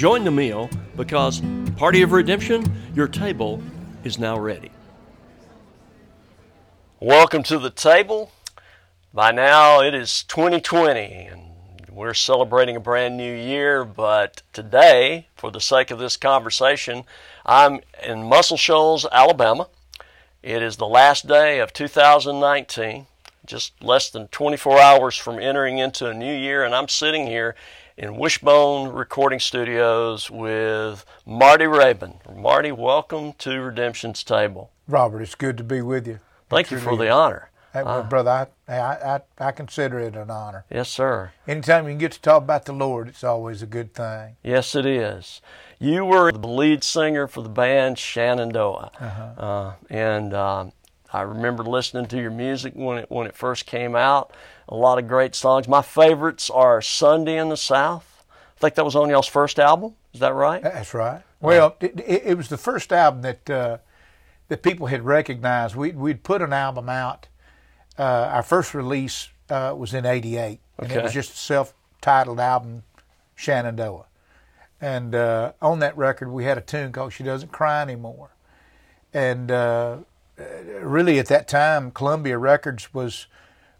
Join the meal because, party of redemption, your table is now ready. Welcome to the table. By now it is 2020 and we're celebrating a brand new year, but today, for the sake of this conversation, I'm in Muscle Shoals, Alabama. It is the last day of 2019, just less than 24 hours from entering into a new year, and I'm sitting here in Wishbone Recording Studios with Marty Raybon. Marty, welcome to Redemption's Table. Robert, it's good to be with you. Thank you for the honor. Hey, uh, brother, I, I, I, I, consider it an honor. Yes, sir. Anytime you can get to talk about the Lord, it's always a good thing. Yes, it is. You were the lead singer for the band Shenandoah. Uh-huh. Uh, and um, I remember listening to your music when it, when it first came out a lot of great songs. My favorites are Sunday in the South. I think that was on y'all's first album. Is that right? That's right. Well, it, it, it was the first album that uh, that people had recognized. We, we'd put an album out. Uh, our first release uh, was in '88, and it was just a self-titled album, Shenandoah. And uh, on that record, we had a tune called "She Doesn't Cry Anymore." And uh, really, at that time, Columbia Records was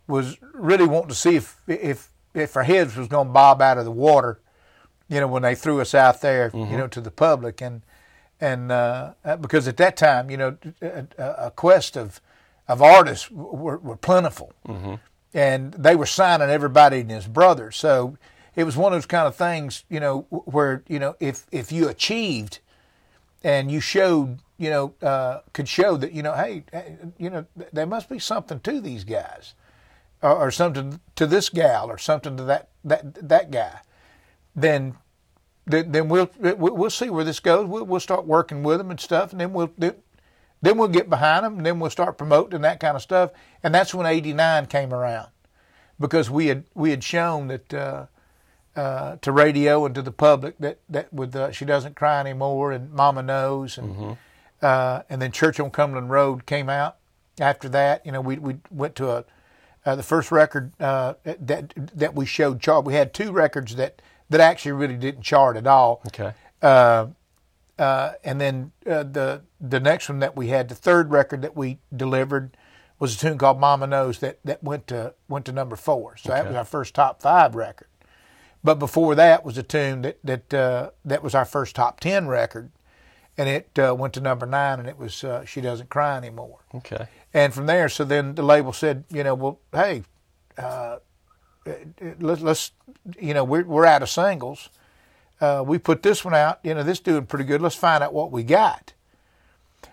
was really wanting to see if if if our heads was going to bob out of the water, you know, when they threw us out there, mm-hmm. you know, to the public, and and uh, uh, because at that time, you know, a, a quest of of artists were, were plentiful, mm-hmm. and they were signing everybody and his brother. So it was one of those kind of things, you know, where you know if if you achieved and you showed, you know, uh, could show that you know, hey, you know, there must be something to these guys or, or something to this gal or something to that that that guy, then then we'll we'll see where this goes. We'll, we'll start working with them and stuff, and then we'll then we'll get behind them, and then we'll start promoting that kind of stuff. And that's when '89 came around, because we had we had shown that uh, uh, to radio and to the public that that with uh, she doesn't cry anymore and Mama knows and mm-hmm. Uh, and then Church on Cumberland Road came out after that. You know, we we went to a uh, the first record uh, that that we showed chart, we had two records that that actually really didn't chart at all. Okay. Uh, uh and then uh, the the next one that we had, the third record that we delivered, was a tune called "Mama Knows" that that went to went to number four. So okay. that was our first top five record. But before that was a tune that that uh, that was our first top ten record, and it went to number nine, and it was "She Doesn't Cry Anymore." Okay. And from there, so then the label said, you know, well, hey, uh, let, us you know, we're, we're out of singles. Uh, we put this one out, you know, this doing pretty good. Let's find out what we got.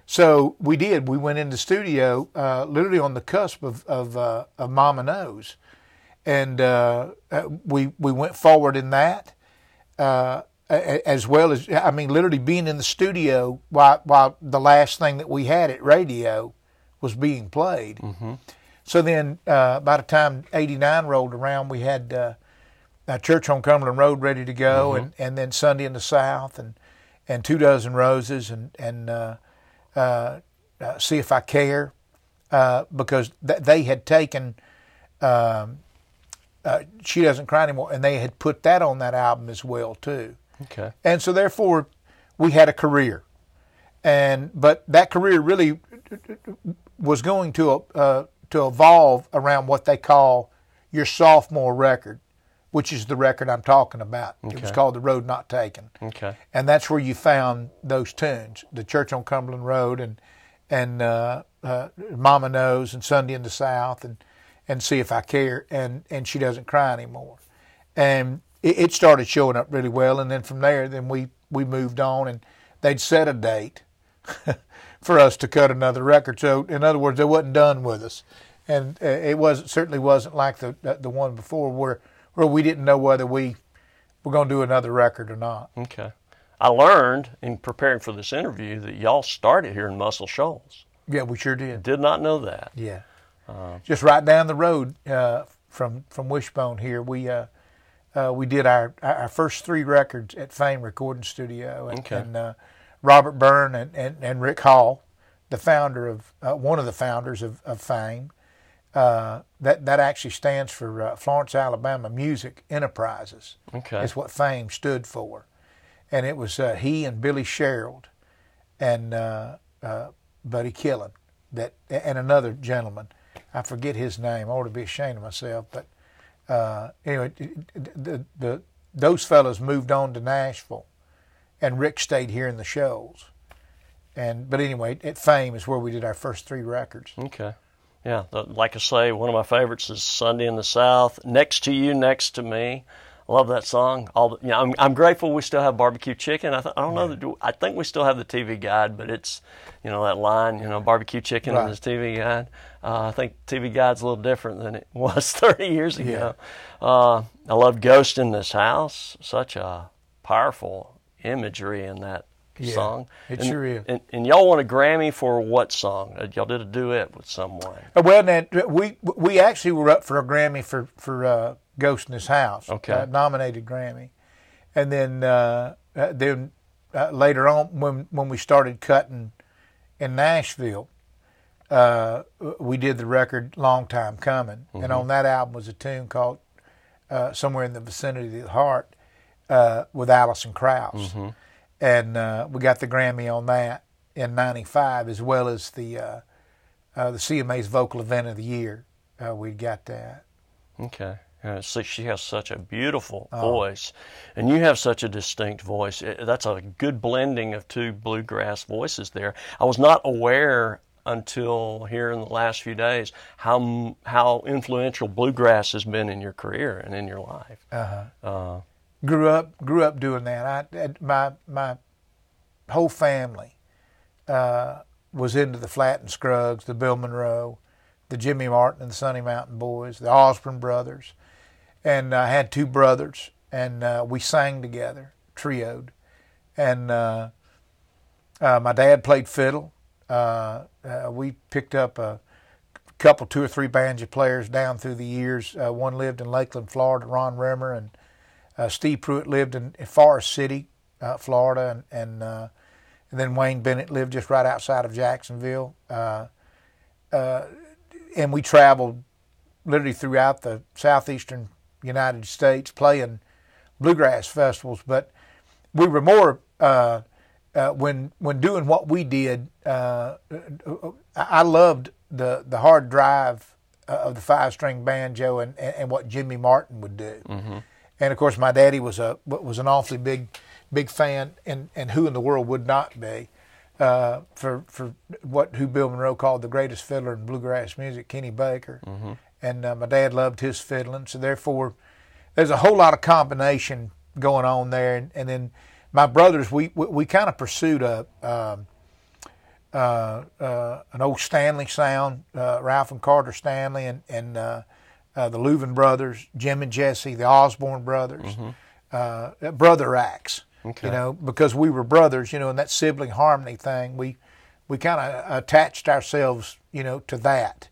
So we did. We went in the studio, uh, literally on the cusp of of, uh, of Mama Knows, and uh, uh, we we went forward in that, uh, as well as I mean, literally being in the studio while while the last thing that we had at radio was being played. Mm-hmm. So then, uh, by the time '89 rolled around, we had uh, Church on Cumberland Road ready to go, mm-hmm. and, and then Sunday in the South, and and Two Dozen Roses, and and uh, uh, uh See If I Care, uh, because th- they had taken. Um, she doesn't cry anymore, and they had put that on that album as well too. Okay. And so therefore, we had a career, and but that career really was going to uh, to evolve around what they call your sophomore record, which is the record I'm talking about. Okay. It was called The Road Not Taken. Okay. And that's where you found those tunes, the Church on Cumberland Road and and uh, uh, Mama Knows and Sunday in the South and and See If I Care and and She Doesn't Cry Anymore. And it, it started showing up really well. And then from there, then we we moved on and they'd set a date for us to cut another record. So in other words, they wasn't done with us. And uh, it was certainly wasn't like the the one before where where we didn't know whether we were going to do another record or not. Okay. I learned in preparing for this interview that y'all started here in Muscle Shoals. Yeah, we sure did. Did not know that. Yeah. Uh, Just right down the road uh, from from Wishbone here, we uh, uh we did our our first three records at Fame Recording Studio, and, okay. and uh, Robert Byrne and, and, and, Rick Hall, the founder of uh, one of the founders of, of Fame, uh, that that actually stands for uh, Florence, Alabama Music Enterprises. Okay, it's what Fame stood for, and it was uh, he and Billy Sherrill, and uh, uh, Buddy Killen, that and another gentleman. I forget his name. I ought to be ashamed of myself, but uh, anyway, the, the those fellows moved on to Nashville, and Rick stayed here in the Shoals. And but anyway, at Fame is where we did our first three records. Okay. Yeah, like I say, one of my favorites is Sunday in the South. Next to you, next to me. Love that song. All the, you know, I'm, I'm grateful we still have barbecue chicken. I, th- I don't know that I think we still have the TV guide, but it's you know that line, you know, barbecue chicken right. is TV guide. Uh, I think TV guide's a little different than it was 30 years ago. Yeah. Uh, I love Ghost in This House. Such a powerful imagery in that yeah, song. It and, sure is. And, and, y'all won a Grammy for what song? Uh, y'all did a duet with someone. Uh, well, now, we we actually were up for a Grammy for for uh, Ghost in This House. Okay. Uh, nominated Grammy, and then uh, uh then later on when when we started cutting in Nashville, we did the record "Long Time Coming," mm-hmm. and on that album was a tune called "Somewhere in the Vicinity of the Heart" with Alison Krauss. Mm-hmm and uh, we got the Grammy on that in '95, as well as the uh, uh, the CMA's Vocal Event of the Year. Uh, we got that. Okay. Uh, so she has such a beautiful oh. voice, and you have such a distinct voice. That's a good blending of two bluegrass voices there. I was not aware until here in the last few days how how influential bluegrass has been in your career and in your life. Uh-huh. Uh, grew up grew up doing that. I my my whole family uh, was into the Flatt Scruggs, the Bill Monroe, the Jimmy Martin and the Sunny Mountain Boys, the Osborne brothers, and I had two brothers, and uh, we sang together, trioed, and uh, uh my dad played fiddle. Uh, uh, we picked up a couple, two or three banjo players down through the years. one lived in Lakeland, Florida, Ron Rimmer, and uh, Steve Pruitt lived in, in Forest City, uh, Florida, and, and, uh, and, then Wayne Bennett lived just right outside of Jacksonville. Uh, uh, and we traveled literally throughout the southeastern United States playing bluegrass festivals. But we were more uh, when when doing what we did. I loved the the hard drive of the five string banjo and, and, and, what Jimmy Martin would do. Mm-hmm and of course my daddy was a was an awfully big big fan, and and who in the world would not be uh, for for what who Bill Monroe called the greatest fiddler in bluegrass music, Kenny Baker, mm-hmm. and uh, my dad loved his fiddling, so therefore there's a whole lot of combination going on there, and, and then my brothers we we, we kind of pursued a. Um, uh, uh, an old Stanley sound, uh, Ralph and Carter Stanley, and and uh, uh, the Louvin brothers, Jim and Jesse, the Osborne brothers, mm-hmm. uh, brother acts. Okay. You know, because we were brothers, you know, and that sibling harmony thing, we we kind of attached ourselves, you know, to that,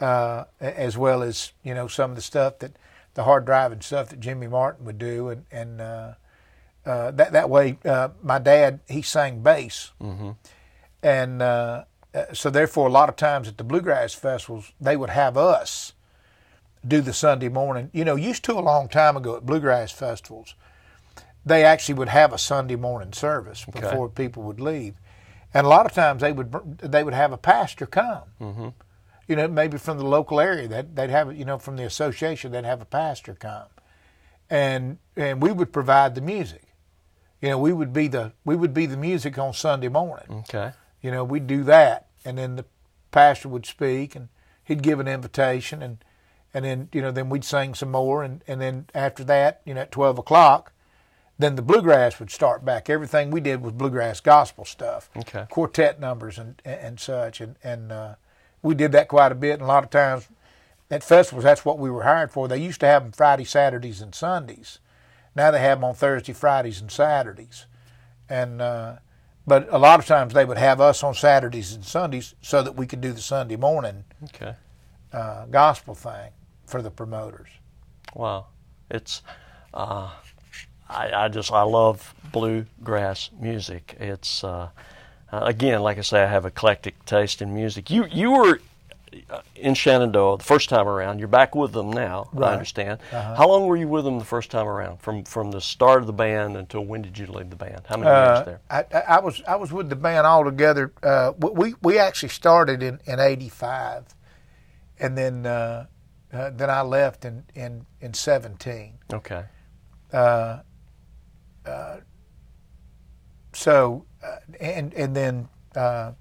uh, as well as you know some of the stuff that the hard driving stuff that Jimmy Martin would do, and and uh, uh, that that way, uh, my dad he sang bass, mm-hmm. and so therefore a lot of times at the bluegrass festivals they would have us do the Sunday morning. You know, used to a long time ago at bluegrass festivals, they actually would have a Sunday morning service before okay. people would leave, and a lot of times they would they would have a pastor come. Mm-hmm. You know, maybe from the local area that they'd have you know from the association they'd have a pastor come, and and we would provide the music. You know, we would be the we would be the music on Sunday morning. Okay. You know, we'd do that, and then the pastor would speak, and he'd give an invitation, and and then you know then we'd sing some more, and and then after that, you know, at twelve o'clock, then the bluegrass would start back. Everything we did was bluegrass gospel stuff, Okay. quartet numbers and and such, and and uh, we did that quite a bit. And a lot of times at festivals, that's what we were hired for. They used to have them Friday, Saturdays, and Sundays. Now they have them on Thursday, Fridays, and Saturdays, and uh, but a lot of times they would have us on Saturdays and Sundays so that we could do the Sunday morning Okay. uh, gospel thing for the promoters. Wow. It's, uh, I, I just, I love bluegrass music. It's, uh, again, like I say, I have eclectic taste in music. You, you were uh, in Shenandoah the first time around. You're back with them now, Right. I understand. How long were you with them the first time around? From, from the start of the band until when did you leave the band? How many years Uh, there? I, I I was I was with the band all together. Uh, we we actually started in in '85, and then uh, uh, then I left in in in '17. Okay. Uh, uh, so uh, and and then uh,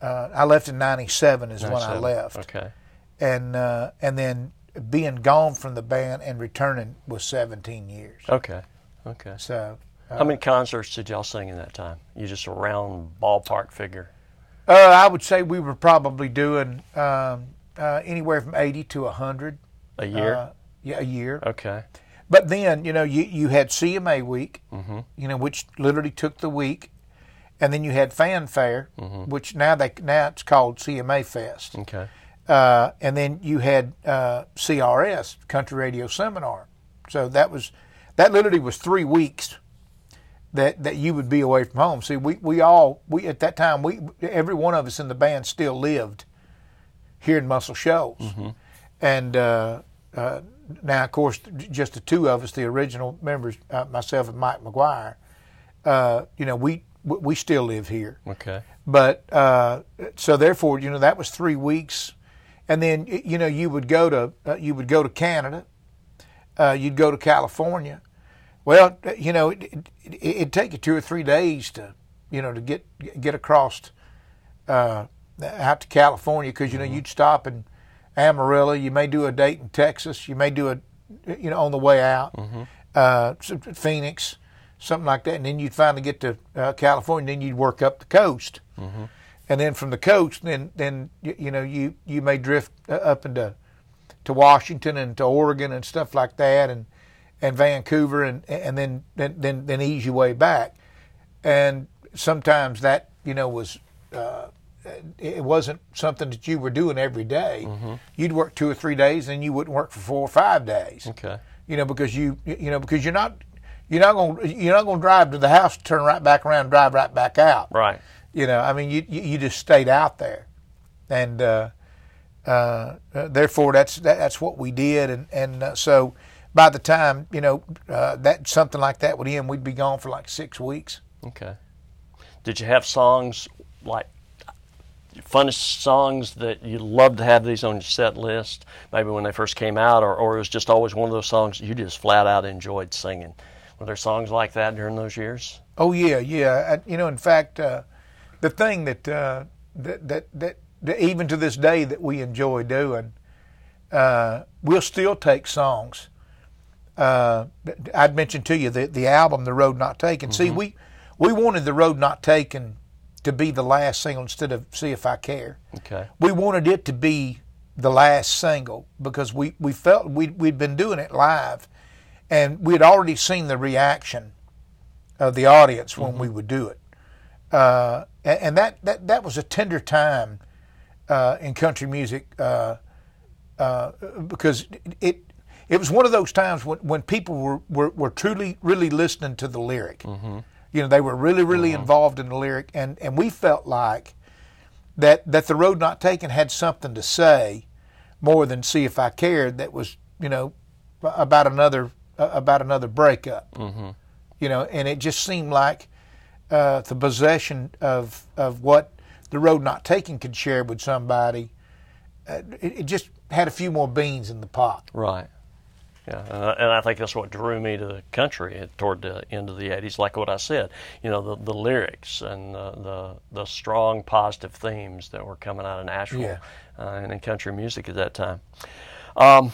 uh, I left in '97 is when I 97. left, Okay. and uh, and then being gone from the band and returning was 17 years. Okay. Okay. So. How many concerts did y'all sing in that time? You just a round ballpark figure. Uh, I would say we were probably doing um, uh, anywhere from eighty to hundred A year? Uh, yeah, a year. okay. But then you know you you had CMA week, Mm-hmm. you know, which literally took the week, and then you had Fan Fair, Mm-hmm. which now they now it's called CMA Fest, Okay. uh, and then you had uh, CRS Country Radio Seminar. So that was that literally was three weeks that that you would be away from home. See, we we all we at that time we every one of us in the band still lived here in Muscle Shoals, and uh, uh, now of course just the two of us, the original members, uh, myself and Mike McGuire. Uh, you know, we we still live here. Okay. But uh, so therefore, you know, that was three weeks, and then you know you would go to uh, you would go to Canada, uh, you'd go to California. Well, uh, you know, it, it, it'd take you two or three days to you know to get get across uh, out to California. Because you know you'd stop in Amarillo, you may do a date in Texas, you may do a you know on the way out, uh, some- Phoenix, something like that, and then you'd finally get to uh, California. Then you'd work up the coast, and then from the coast, then then you, you know you you may drift uh, up into to Washington and to Oregon and stuff like that, and and Vancouver, and and then then then, then ease your way back, and sometimes that you know was. Uh, it wasn't something that you were doing every day. You'd work two or three days, and you wouldn't work for four or five days Okay. you know, because you you know because you're not you're not going to you're not going to drive to the house, turn right back around, drive right back out. Right. You know, I mean, you you, you just stayed out there, and uh, uh, uh, therefore that's that, that's what we did, and and uh, so by the time you know uh, that something like that would end, we'd be gone for like six weeks. Okay. Did you have songs like funnest songs that you love to have these on your set list? Maybe when they first came out, or, or it was just always one of those songs you just flat out enjoyed singing. Were there songs like that during those years? Oh yeah, yeah. I, you know, in fact, uh, the thing that, uh, that that that that even to this day that we enjoy doing, uh, we'll still take songs. Uh, I'd mentioned to you the the album, "The Road Not Taken." See, we we wanted "The Road Not Taken" to be the last single instead of "See If I Care." Okay. we wanted it to be the last single because we, we felt we we'd been doing it live and we had already seen the reaction of the audience when we would do it. Uh, and, and that, that, that was a tender time uh, in country music uh, uh, because it it was one of those times when, when people were, were, were truly really listening to the lyric. You know, they were really really involved in the lyric, and, and we felt like that that the road not taken had something to say more than see if I cared. That was you know about another about another breakup. Mm-hmm. You know, and it just seemed like uh, the possession of of what the road not taken could share with somebody. Uh, it, it just had a few more beans in the pot. Right. Yeah, uh, and I think that's what drew me to the country toward the end of the '80s. Like what I said, you know, the, the lyrics and the, the, the strong positive themes that were coming out of Nashville yeah. uh, and in country music at that time. Um,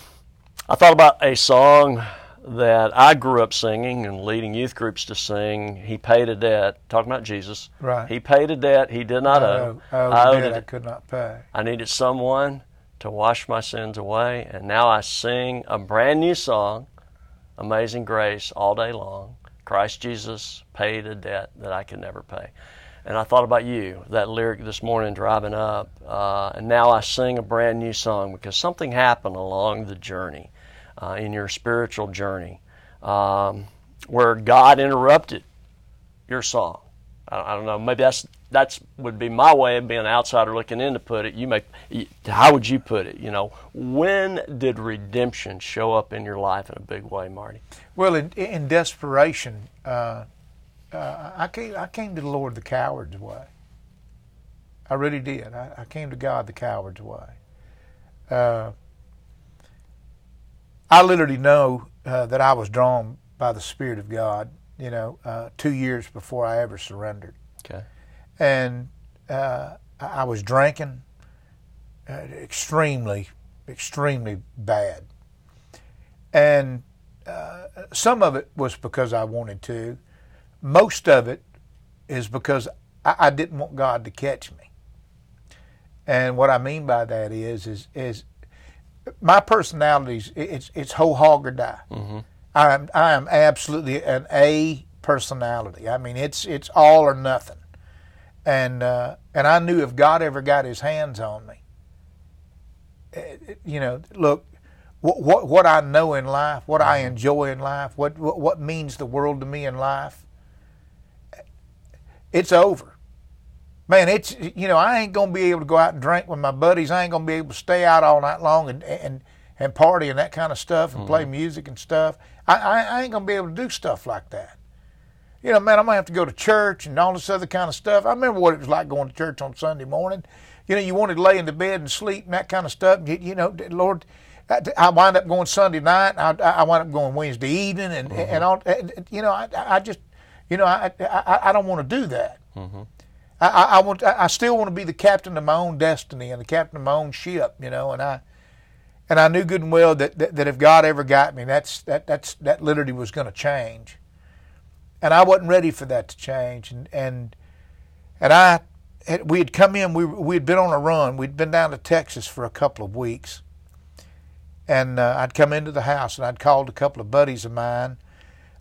I thought about a song that I grew up singing and leading youth groups to sing. He paid a debt. Talking about Jesus. Right. He paid a debt he did not owe. I, I, owed I could not pay. I needed someone to wash my sins away. And now I sing a brand new song, Amazing Grace, all day long. Christ Jesus paid a debt that I could never pay. And I thought about you, that lyric this morning driving up. Uh, and now I sing a brand new song because something happened along the journey, uh, in your spiritual journey, um, where God interrupted your song. I, I don't know, maybe that's that's would be my way of being an outsider looking in to put it. You may, how would you put it? You know, when did redemption show up in your life in a big way, Marty? Well, in, in desperation, uh, uh, I came I came to the Lord the coward's way. I really did. I, I came to God the coward's way. Uh, I literally know uh, that I was drawn by the Spirit of God. You know, uh, two years before I ever surrendered. Okay and uh, I was drinking uh, extremely, extremely bad. And uh, some of it was because I wanted to. Most of it is because I, I, didn't want God to catch me. And what I mean by that is, is, is my personality it's it's whole hog or die. Mm-hmm. I am I am absolutely an A personality. I mean, it's it's all or nothing and uh, and I knew if God ever got His hands on me, eh, you know, look, what what, what I know in life, what I mm-hmm. enjoy in life, what, what what means the world to me in life, it's over. Man, it's you know I ain't gonna be able to go out and drink with my buddies. I ain't gonna be able to stay out all night long and and and party and that kind of stuff and mm-hmm. play music and stuff. I, I I ain't gonna be able to do stuff like that you know, man, I'm gonna have to go to church and all this other kind of stuff. I remember what it was like going to church on Sunday morning. You know, you wanted to lay in the bed and sleep and that kind of stuff. You, you know, Lord, I wind up going Sunday night. I, I wind up going Wednesday evening, and mm-hmm. and all. You know, I, I just, you know, I I, I don't want to do that. Mm-hmm. I, I want. I still want to be the captain of my own destiny and the captain of my own ship. You know, and I, and I knew good and well that that, that if God ever got me, that's that that's that literally was going to change and I wasn't ready for that to change. And and and I, had, we had come in. We we had been on a run. We'd been down to Texas for a couple of weeks, and uh, I'd come into the house and I'd called a couple of buddies of mine.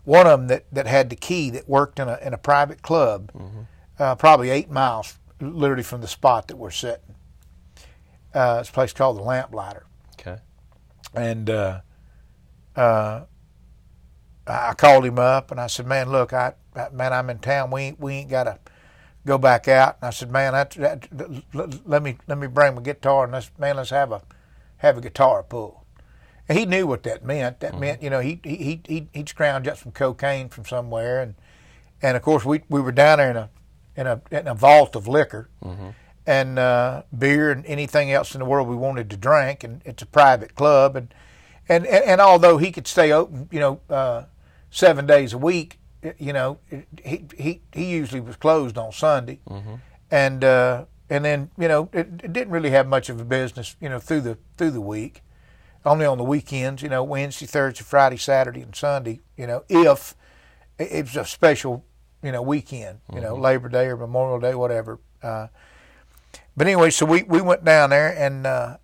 One of them that, that had the key that worked in a in a private club, mm-hmm. Uh, probably eight miles, literally from the spot that we're sitting. Uh, it's a place called the Lamplighter. Okay. And uh, uh, I called him up and I said, "Man, look, I, man, I'm in town. We ain't, we ain't got to go back out." And I said, "Man, that, that, let me let me bring my guitar and let's man, let's have a have a guitar pull." And he knew what that meant. That mm-hmm. meant, you know, he he he he'd scrounge up some cocaine from somewhere, and and of course we we were down there in a in a in a vault of liquor. Mm-hmm. And uh, beer and anything else in the world we wanted to drink, and it's a private club, and and and, and although he could stay open, you know, uh, seven days a week, you know, he he he usually was closed on Sunday, mm-hmm. and uh, and then you know it, it, didn't really have much of a business, you know, through the through the week, only on the weekends, you know, Wednesday, Thursday, Friday, Saturday, and Sunday, you know, if it was a special, you know, weekend, you mm-hmm. know, Labor Day or Memorial Day, whatever. Uh, but anyway, so we, we went down there, and uh,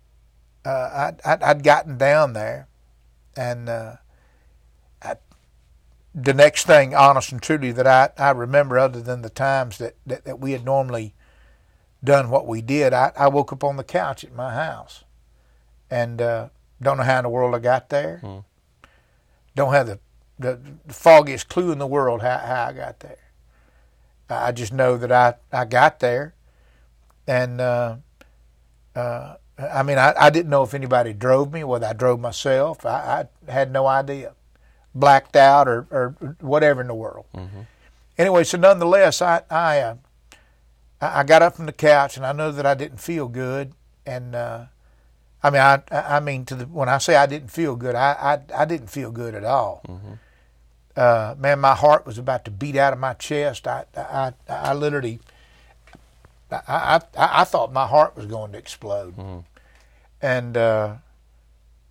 uh, I'd, I'd gotten down there, and uh, the next thing, honest and truly, that I, I remember, other than the times that, that, that we had normally done what we did, I, I woke up on the couch at my house and uh, don't know how in the world I got there. Hmm. Don't have the, the, the, foggiest clue in the world how, how I got there. I just know that I, I got there and uh, uh, I mean, I, I didn't know if anybody drove me, whether I drove myself. I, I had no idea blacked out or, or whatever in the world. Mm-hmm. Anyway, so nonetheless, I I, uh, I got up from the couch and I know that I didn't feel good, and uh, I mean, I I mean to the when I say I didn't feel good, I I, I didn't feel good at all. Mm-hmm. Uh, man, my heart was about to beat out of my chest. I I I literally. I, I I thought my heart was going to explode, Mm-hmm. and uh,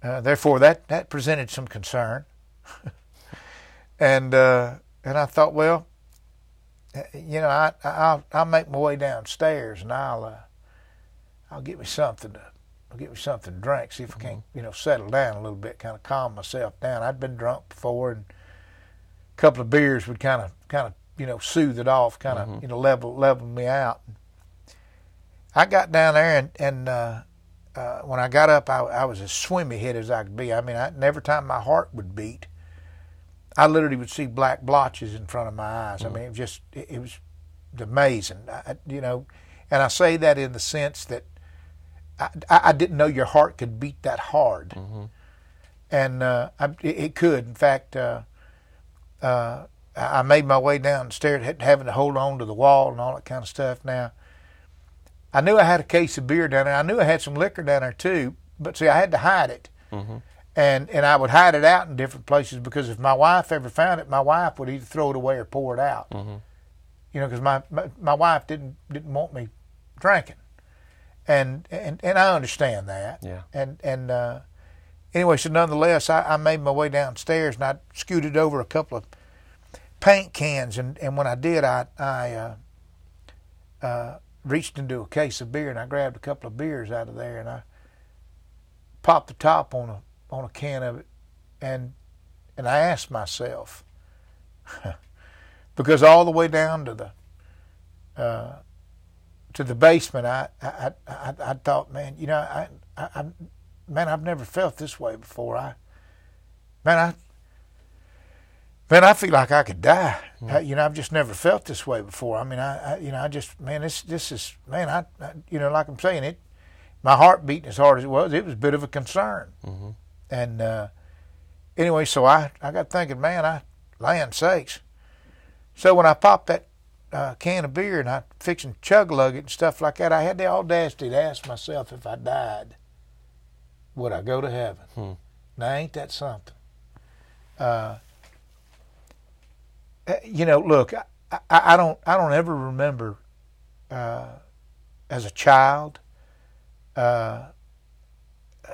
uh, therefore that that presented some concern. and uh, and I thought, well, uh, you know, I I'll I'll make my way downstairs and I'll uh, I'll get me something to I'll get me something to drink, see if I can't, you know, settle down a little bit, kind of calm myself down. I'd been drunk before, and couple of beers would kind of, kind of, you know, soothe it off, kind of, you know, level level me out. I got down there, and and uh, uh, when I got up, I, I was as swimmy head as I could be. I mean, I, every time my heart would beat, I literally would see black blotches in front of my eyes. I mean, it was just, it, it was amazing, I, you know. And I say that in the sense that I, I didn't know your heart could beat that hard, and uh, I, it, it could. In fact, uh, uh, I made my way downstairs, having to hold on to the wall and all that kind of stuff. Now, I knew I had a case of beer down there. I knew I had some liquor down there too, but see, I had to hide it, and and I would hide it out in different places because if my wife ever found it, my wife would either throw it away or pour it out. You know, because my, my my wife didn't didn't want me drinking and and and I understand that. Yeah. And and uh, anyway, so nonetheless, I, I made my way downstairs and I scooted over a couple of paint cans, and and when I did, I I uh, uh, reached into a case of beer and I grabbed a couple of beers out of there and I popped the top on a on a can of it, and and I asked myself because all the way down to the uh, to the basement, I, I, I, I thought, man, you know, I, I, I, man, I've never felt this way before. I, man, I, man, I feel like I could die. I, you know, I've just never felt this way before. I mean, I, I you know, I just, man, this, this is, man, I, I, you know, like I'm saying, it, my heart beating as hard as it was, it was a bit of a concern. And uh, anyway, so I, I got thinking, man, I, land sakes. So when I popped that uh, can of beer and I fixing chug lug it and stuff like that, I had the audacity to ask myself if I died, would I go to heaven? Hmm. Now ain't that something? Uh, uh, you know, look, I, I, I don't, I don't ever remember uh, as a child, uh, uh,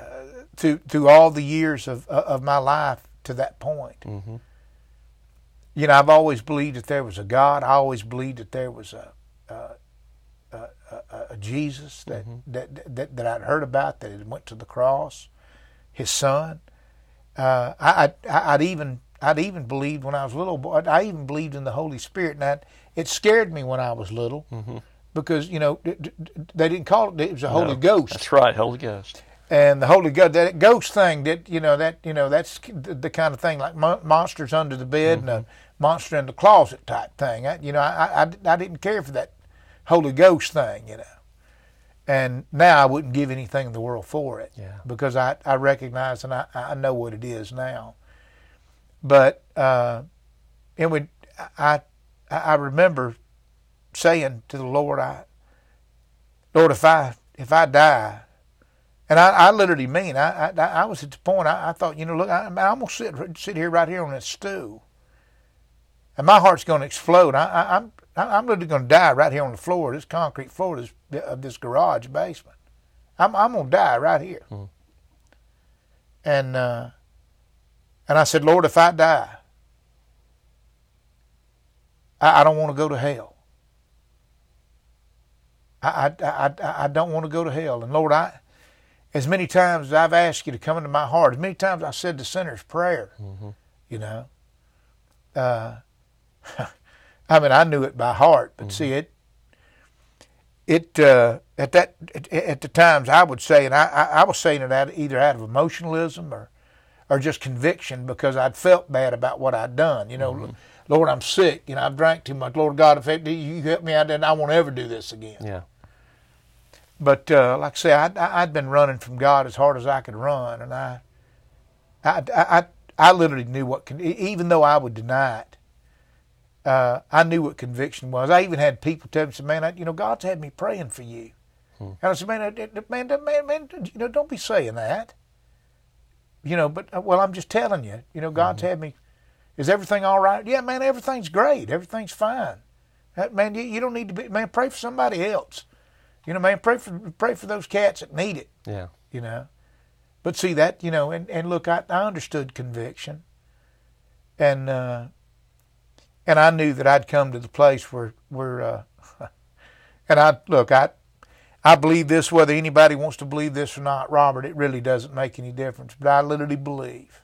through through all the years of of my life to that point Mm-hmm. you know, I've always believed that there was a God. I always believed that there was a a, a, Jesus mm-hmm. that, that that that I'd heard about that had went to the cross, His Son. Uh, I, I I'd even I'd even believed when I was a little boy. I even believed in the Holy Spirit, and that it scared me when I was little mm-hmm. because you know d- d- d- they didn't call it. It was a Holy No, Ghost That's right, Holy Ghost. and the Holy Ghost, that ghost thing, that you know, that you know, that's the, kind of thing like mon- monsters under the bed and a mm-hmm. monster in the closet type thing. I, you know, I, I I didn't care for that Holy Ghost thing, you know. And now I wouldn't give anything in the world for it, Yeah. because I I recognize and I I know what it is now. But uh, it would I I remember saying to the Lord, I Lord, if I if I die, and I, I literally mean, I, I, I was at the point, I, I thought, you know, look, I, I'm going to sit, sit here right here on this stool. And my heart's going to explode. I, I, I'm, I'm literally going to die right here on the floor, this concrete floor of this, of this garage basement. I'm, I'm going to die right here. And, uh, and I said, Lord, if I die, I, I don't want to go to hell. I, I, I, I don't want to go to hell. And Lord, I, as many times as I've asked you to come into my heart, as many times I said the sinner's prayer, you know, uh, I mean, I knew it by heart, but see it, it uh, at that at, at the times I would say, and I, I, I was saying it out, either out of emotionalism or or just conviction because I'd felt bad about what I'd done. You know, Lord, I'm sick. You know, I've drank too much. Lord God, if it, you help me out, then I won't ever do this again. Yeah. But uh, like I say, I, I, I'd been running from God as hard as I could run, and I, I, I, I literally knew what, even though I would deny it, uh, I knew what conviction was. I even had people tell me, "Man, I, you know, God's had me praying for you." Hmm. And I said, man, man, man, man, you know, don't be saying that. You know, but uh, well, I'm just telling you. You know, God's mm-hmm. had me. Is everything all right? Yeah, man, everything's great. Everything's fine. That, man, you, you don't need to be. Man, pray for somebody else. You know, man, pray for pray for those cats that need it. Yeah. You know, but see that you know, and and look, I I understood conviction, and uh, and I knew that I'd come to the place where where, uh, and I look, I I believe this whether anybody wants to believe this or not, Robert. It really doesn't make any difference, but I literally believe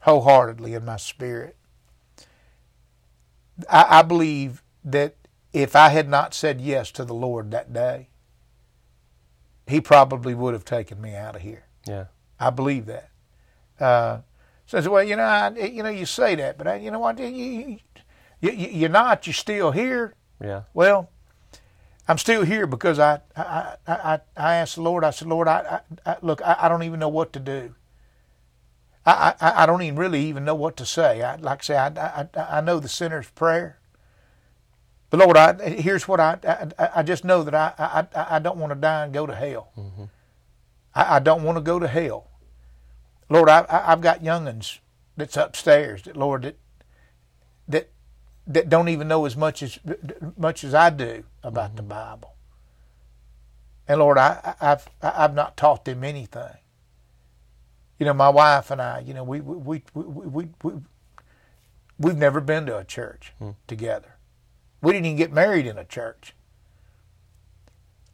wholeheartedly in my spirit. I, I believe that if I had not said yes to the Lord that day, He probably would have taken me out of here. Yeah, I believe that. Uh, says, well, you know, I, you know, you say that, but I, you know what? You, you, you, you're not. You're still here. Yeah. Well, I'm still here because I, I, I, I asked the Lord. I said, Lord, I, I, look, I, I don't even know what to do. I, I, I don't even really even know what to say. I, like I say, I, I, I know the sinner's prayer. But Lord, I, here's what I, I, I just know that I, I, I don't want to die and go to hell. Mm-hmm. I, I don't want to go to hell. Lord, I, I, I've got youngins that's upstairs that Lord that that don't even know as much as much as I do about mm-hmm. the Bible. And Lord, I, I've I've not taught them anything. You know, my wife and I, you know, we we we we, we, we have never been to a church mm. together. We didn't even get married in a church.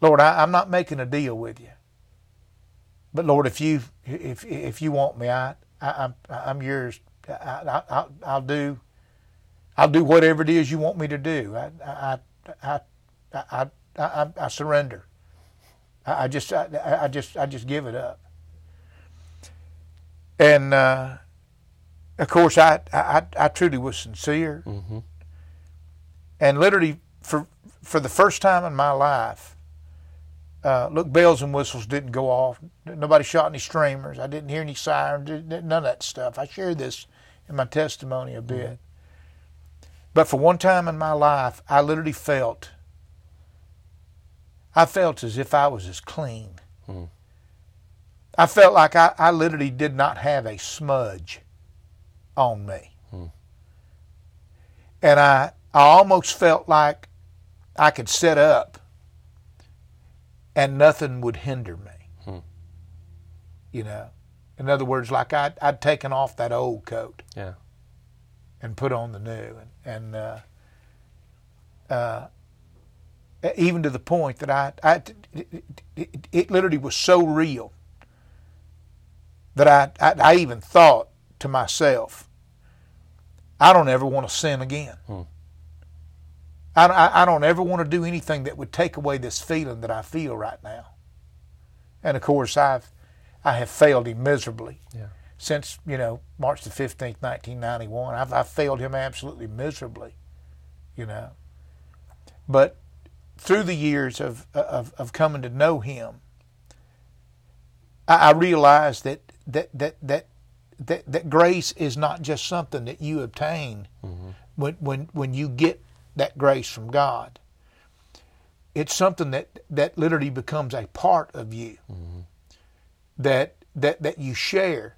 Lord, I, I'm not making a deal with you. But Lord, if you if if you want me, I, I am I'm, I'm yours. I, I, I'll do I'll do whatever it is you want me to do. I I I I I, I surrender. I, I just I, I, just I just give it up. And uh, of course, I, I I truly was sincere. Mm-hmm. And literally, for for the first time in my life, uh, look, bells and whistles didn't go off. Nobody shot any streamers. I didn't hear any sirens. None of that stuff. I shared this in my testimony a bit. Mm-hmm. But for one time in my life, I literally felt, I felt as if I was as clean. Mm-hmm. I felt like I, I literally did not have a smudge on me. Mm-hmm. And I, I almost felt like I could set up and nothing would hinder me. Hmm. You know, in other words, like I'd, I'd taken off that old coat, yeah, and put on the new, and and uh, uh, even to the point that I, I it, it, it, literally was so real that I, I, I even thought to myself, I don't ever want to sin again. Hmm. I, I don't ever want to do anything that would take away this feeling that I feel right now. And of course, I've I have failed him miserably yeah. Since you know March the fifteenth, nineteen ninety one. I've I've failed him absolutely miserably, you know. But through the years of of, of coming to know him, I, I realized that that that that that that grace is not just something that you obtain mm-hmm. when when when you get that grace from God. It's something that, that literally becomes a part of you mm-hmm. that, that, that you share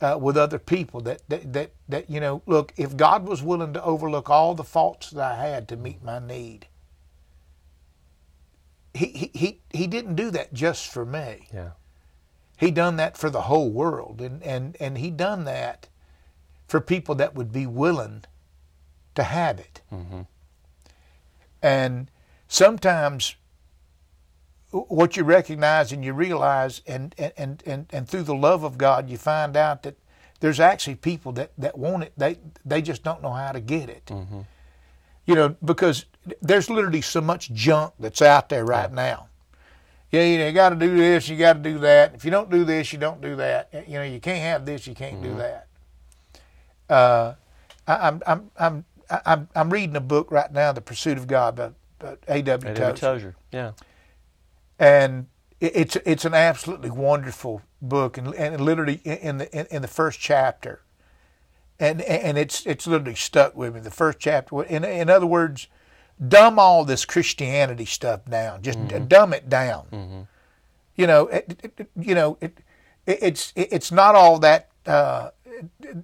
uh, with other people. That, that, that, that, you know, look, if God was willing to overlook all the faults that I had to meet my need, he, he, he, he didn't do that just for me. Yeah. He done that for the whole world. And, and, and he done that for people that would be willing to have it. Mm-hmm. And sometimes what you recognize and you realize and, and, and, and through the love of God you find out that there's actually people that, that want it they they just don't know how to get it mm-hmm. you know because there's literally so much junk that's out there right yeah. now yeah you, know, you got to do this you got to do that if you don't do this you don't do that you know you can't have this you can't mm-hmm. do that uh, I, I'm I'm I'm I'm I'm reading a book right now, The Pursuit of God by, by A.W. Tozer. Tozer. Yeah. And it's it's an absolutely wonderful book, and, and literally in the in, in, the first chapter, and and it's it's literally stuck with me. The first chapter, in in other words, dumb all this Christianity stuff down. Just mm-hmm. dumb it down. Mm-hmm. You know, it, it, you know, it, it's it's not all that uh,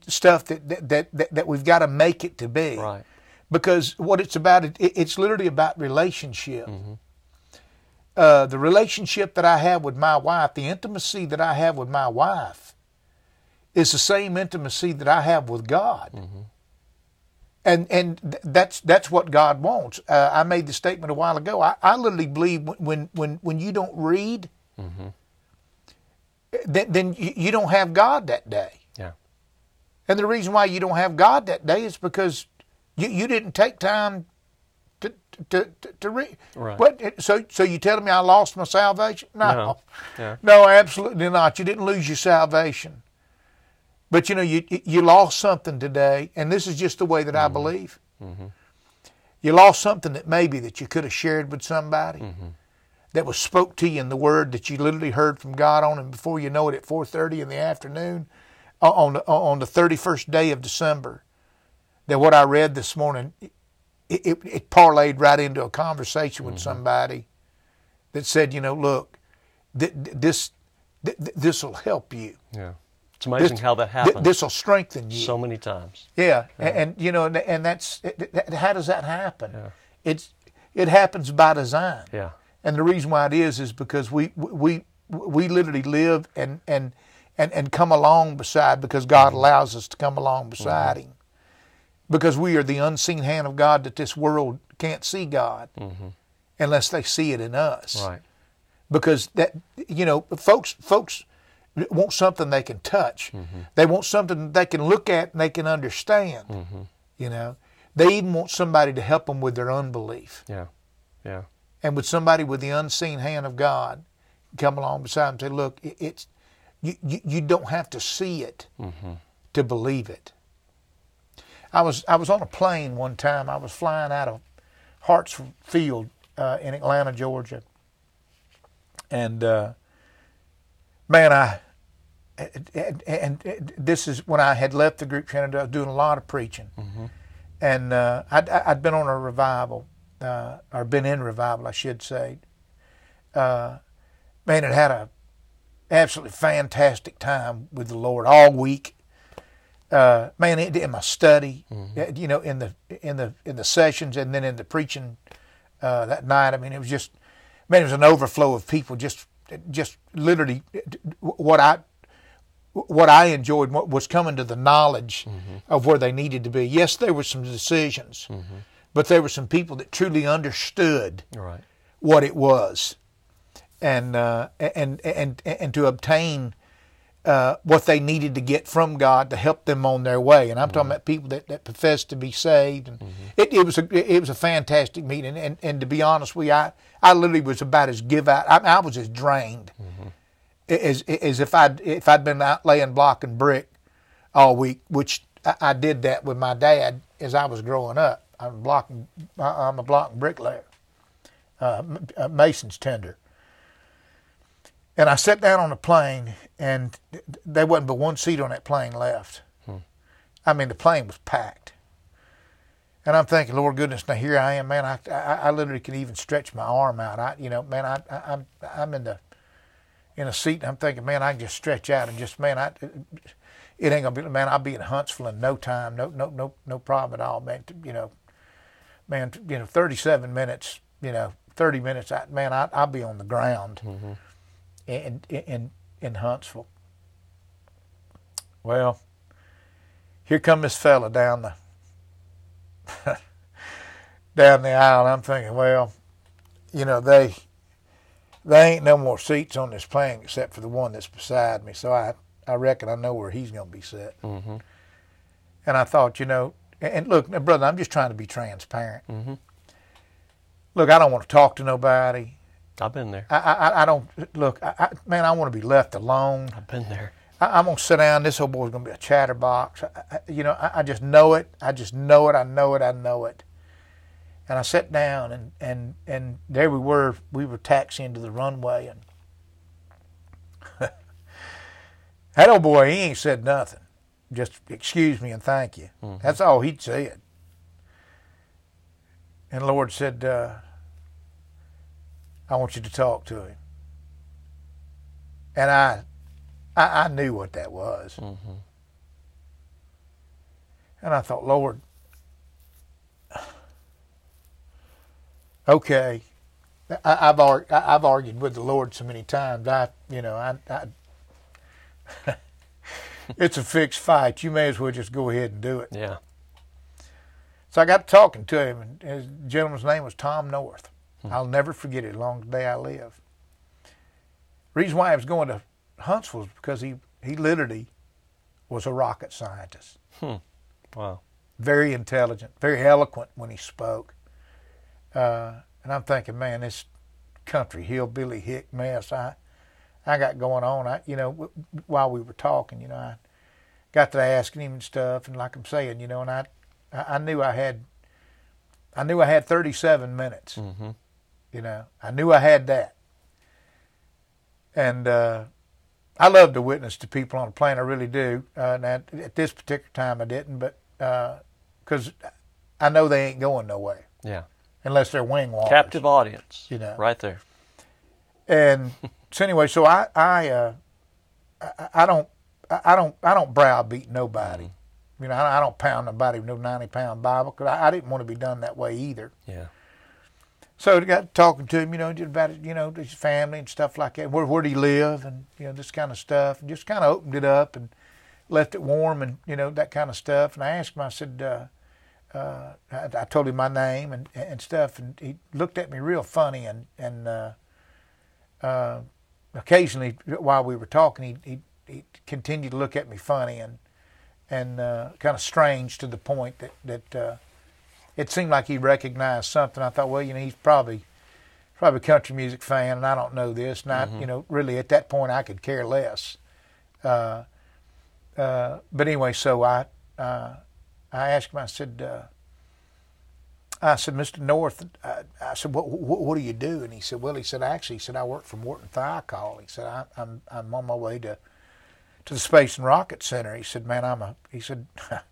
stuff that, that that that we've got to make it to be. Right. Because what it's about, it, it's literally about relationship. Mm-hmm. Uh, the relationship that I have with my wife, the intimacy that I have with my wife, is the same intimacy that I have with God. Mm-hmm and and that's that's what God wants. Uh, I made the statement a while ago. I, I literally believe when when when you don't read, mm-hmm. then, then you don't have God that day. Yeah. And the reason why you don't have God that day is because you, you didn't take time to to to, read. Right. What? So so you telling me I lost my salvation? No. No. Yeah. no, absolutely not. You didn't lose your salvation. But you know, you you lost something today, and this is just the way that mm-hmm. I believe. Mm-hmm. You lost something that maybe that you could have shared with somebody, mm-hmm. that was spoke to you in the Word that you literally heard from God on, and before you know it, at four thirty in the afternoon, on the, on the thirty first day of December, that what I read this morning, it, it, it parlayed right into a conversation with mm-hmm. somebody that said, you know, look, th- this th- this will help you. Yeah. It's amazing this, how that happens. This will strengthen you so many times. Yeah, yeah. And, and, you know, and, and that's it, how does that happen? Yeah. It's it happens by design. Yeah. And the reason why it is is because we we we literally live and and and, and come along beside because God mm-hmm. allows us to come along beside mm-hmm. Him. Because we are the unseen hand of God that this world can't see God mm-hmm. unless they see it in us. Right. Because that you know, folks folks want something they can touch. Mm-hmm. They want something they can look at and they can understand. Mm-hmm. You know, they even want somebody to help them with their unbelief. Yeah, yeah. And with somebody with the unseen hand of God come along beside them and say, "Look, it's you. You, you don't have to see it mm-hmm. to believe it." I was I was on a plane one time. I was flying out of Hartsfield uh, in Atlanta, Georgia, and. Uh, man, I and, and, this is when I had left the group Shenandoah. I was doing a lot of preaching, mm-hmm. and uh, I'd, I'd been on a revival, uh, or been in revival, I should say. Uh, man, it had a absolutely fantastic time with the Lord all week. Uh, man, in my study, mm-hmm. Uh, you know, in the in the in the sessions, and then in the preaching uh, that night. I mean, it was just man, it was an overflow of people just just literally what I what I enjoyed was coming to the knowledge mm-hmm. of where they needed to be. Yes, there were some decisions, mm-hmm. but there were some people that truly understood right. what it was, and uh, and and and to obtain uh, what they needed to get from God to help them on their way. And I'm mm-hmm. talking about people that, that profess to be saved. And mm-hmm. it, it was a it was a fantastic meeting. And, and to be honest with you, I, I literally was about as give out. I, I was as drained mm-hmm. as as if I if I'd been out laying block and brick all week, which I, I did that with my dad as I was growing up. I'm blocking. I'm a block and bricklayer, uh, mason's tender. And I sat down on the plane, and there wasn't but one seat on that plane left. Hmm. I mean, the plane was packed. And I'm thinking, Lord goodness, now here I am, man. I, I, I literally can even stretch my arm out. I, you know, man, I, I, I'm, I'm in the, in a seat, and I'm thinking, man, I can just stretch out and just, man, I, it ain't gonna be, man. I'll be in Huntsville in no time, no, no, no, no problem at all, man. You know, man, you know, 37 minutes, you know, 30 minutes, I, man, I, I'll be on the ground. Mm-hmm in in in Huntsville. Well, here come this fella down the down the aisle. I'm thinking, well, you know they they ain't no more seats on this plane except for the one that's beside me. So I I reckon I know where he's going to be set. Mm-hmm. And I thought, you know, and look, brother, I'm just trying to be transparent. Mm-hmm. Look, I don't want to talk to nobody. I've been there. I I, I don't look, I, man. I want to be left alone. I've been there. I, am gonna sit down. This old boy's gonna be a chatterbox. I, you know, I, I, just know it. I just know it. I know it. I know it. And I sat down, and and and there we were. We were taxiing to the runway, and that old boy, he ain't said nothing. Just excuse me and thank you. Mm-hmm. That's all he'd said. And the Lord said, uh, I want you to talk to him. And I, I, I knew what that was. Mm-hmm. And I thought, Lord, okay. I, have I've argued with the Lord so many times. I, you know, I, I it's a fixed fight. You may as well just go ahead and do it. Yeah. So I got talking to him, and his gentleman's name was Tom North. Hmm. I'll never forget it, as long day I live. Reason why I was going to Huntsville was because he, he literally was a rocket scientist. Hmm. Wow. Very intelligent, very eloquent when he spoke. Uh, and I'm thinking, man, this country hillbilly hick mess I I got going on. I you know w- while we were talking, you know, I got to asking him and stuff, and like I'm saying, you know, and I I knew I had I knew I had 37 minutes. Mm-hmm. You know, I knew I had that, and uh, I love to witness to people on a plane. I really do. Uh, at, at this particular time, I didn't, but because uh, I know they ain't going nowhere. Yeah unless they're wing walkers. Captive audience, you know, right there. And so anyway, so I I uh, I, I don't I don't I don't browbeat nobody. Mm-hmm. You know, I, I, don't pound nobody with no ninety pound Bible because I, I, didn't want to be done that way either. Yeah. So I got talking to him, you know, just about you know his family and stuff like that. Where where did he live and you know this kind of stuff, and just kind of opened it up and left it warm and you know that kind of stuff. And I asked him, I said. Uh, uh, I, I, told him my name and, and stuff, and he looked at me real funny. And and uh, uh, occasionally, while we were talking, he, he, he continued to look at me funny and and uh, kind of strange to the point that that uh, it seemed like he recognized something. I thought, well, you know, he's probably probably a country music fan, and I don't know this. And I, mm-hmm. you know, really at that point, I could care less. Uh, but anyway, so I I asked him, I said, uh, I said, Mr. North, I, I said, what, what, what, do you do? And he said, well, he said, actually, he said, I work for Morton Thiokol. He said, I, I'm, I'm on my way to, to the Space and Rocket Center. He said, man, I'm a, he said,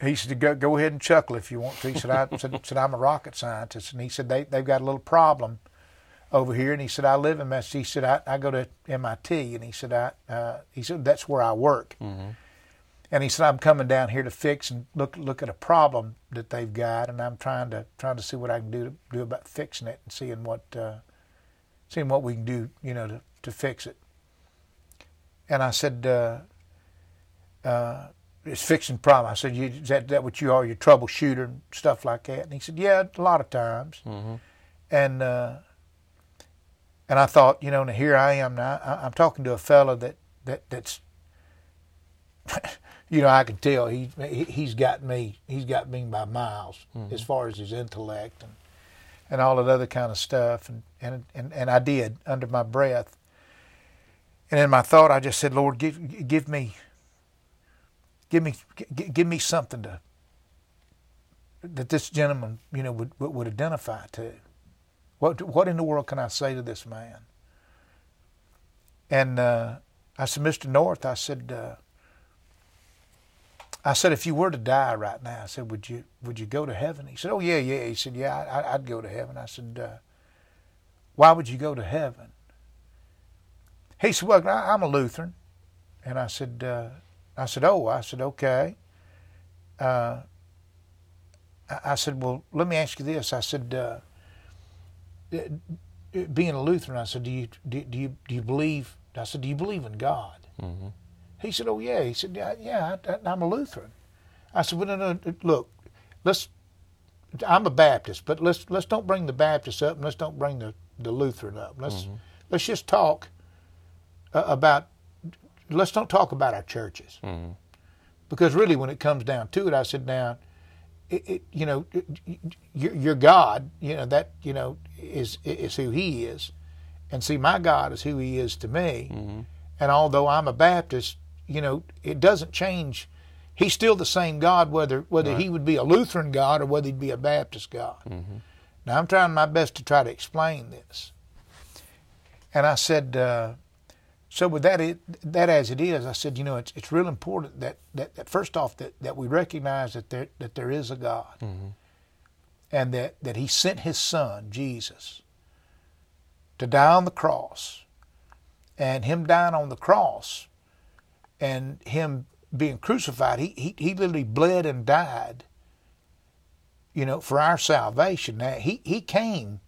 he said, go, go ahead and chuckle if you want to. He said, I said, said, I'm a rocket scientist. And he said, they, they've got a little problem over here. And he said, I live in Massachusetts. He said, I, I go to MIT. And he said, I, uh, he said, that's where I work. Mm-hmm. And he said, I'm coming down here to fix and look look at a problem that they've got, and I'm trying to trying to see what I can do to do about fixing it and seeing what uh, seeing what we can do, you know, to to fix it. And I said, uh, it's fixing problem. I said, is that, that what you are, your troubleshooter and stuff like that? And he said, yeah, a lot of times. Mm-hmm. And uh, and I thought, you know, here I am now. I, am talking to a fellow that that that's you know, I can tell he he's got me he's got me by miles mm-hmm. as far as his intellect and and all that other kind of stuff and, and and and I did under my breath. And in my thought, I just said, Lord, give give me give me give me something to that this gentleman you know would would identify to. What what in the world can I say to this man? And uh, I said, Mr. North, I said. Uh, I said, if you were to die right now, I said, would you would you go to heaven? He said, oh yeah, yeah. He said, yeah, I, would go to heaven. I said, uh, why would you go to heaven? He said, well, I, am a Lutheran, and I said, uh, I said, oh, I said, okay. Uh, I said, well, let me ask you this. I said, uh, being a Lutheran, I said, do you do, do you do you believe? I said, do you believe in God? Mm-hmm. He said, "Oh yeah." He said, "Yeah, yeah I, am a Lutheran." I said, "Well, no, no, look, let's. I'm a Baptist, but let's let's don't bring the Baptist up, and let's don't bring the, the Lutheran up. Let's mm-hmm. let's just talk uh, about. Let's don't talk about our churches, mm-hmm. because really, when it comes down to it, I said, now, it, it, you know, your, your God, you know that you know is is who He is, and see, my God is who He is to me." Mm-hmm. And although I'm a Baptist, you know, it doesn't change. He's still the same God, whether whether right. he would be a Lutheran God or whether he'd be a Baptist God. Mm-hmm. Now I'm trying my best to try to explain this. And I said, uh, so with that it, that as it is, I said, you know, it's it's real important that, that, that first off that, that we recognize that there that there is a God. Mm-hmm. and that, that he sent his son, Jesus, to die on the cross. And him dying on the cross and him being crucified, he, he, he literally bled and died, you know, for our salvation. Now, he, he came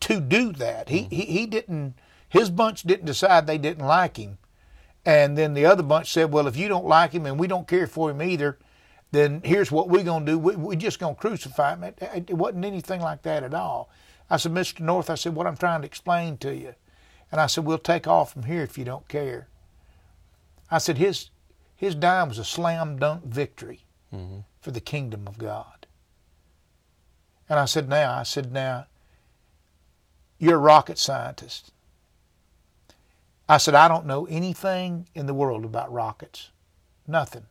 to do that. He, he, he didn't, his bunch didn't decide they didn't like him. And then the other bunch said, well, if you don't like him and we don't care for him either, then here's what we're going to do. We, we're just going to crucify him. It, it wasn't anything like that at all. I said, Mr. North, I said, what I'm trying to explain to you. And I said, we'll take off from here if you don't care. I said, his, his dime was a slam dunk victory mm-hmm. for the kingdom of God. And I said, now, I said, now, you're a rocket scientist. I said, I don't know anything in the world about rockets. Nothing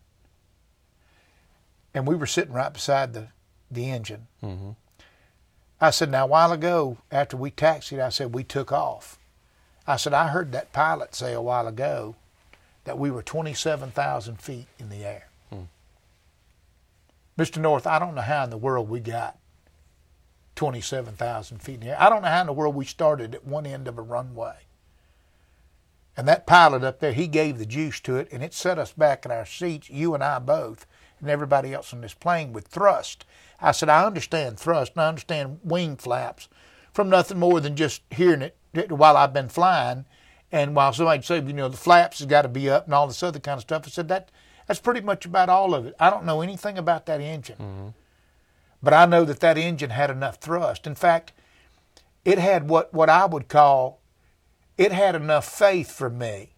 and we were sitting right beside the, the engine. Mm-hmm. I said, now, a while ago, after we taxied, I said, we took off. I said, I heard that pilot say a while ago that we were 27,000 feet in the air. Hmm. Mr. North, I don't know how in the world we got 27,000 feet in the air. I don't know how in the world we started at one end of a runway. And that pilot up there, he gave the juice to it, and it set us back in our seats, you and I both, and everybody else on this plane with thrust. I said, I understand thrust and I understand wing flaps from nothing more than just hearing it while I've been flying. And while somebody say, you know, the flaps has got to be up and all this other kind of stuff, I said that that's pretty much about all of it. I don't know anything about that engine, mm-hmm. but I know that that engine had enough thrust. In fact, it had what what I would call it had enough faith for me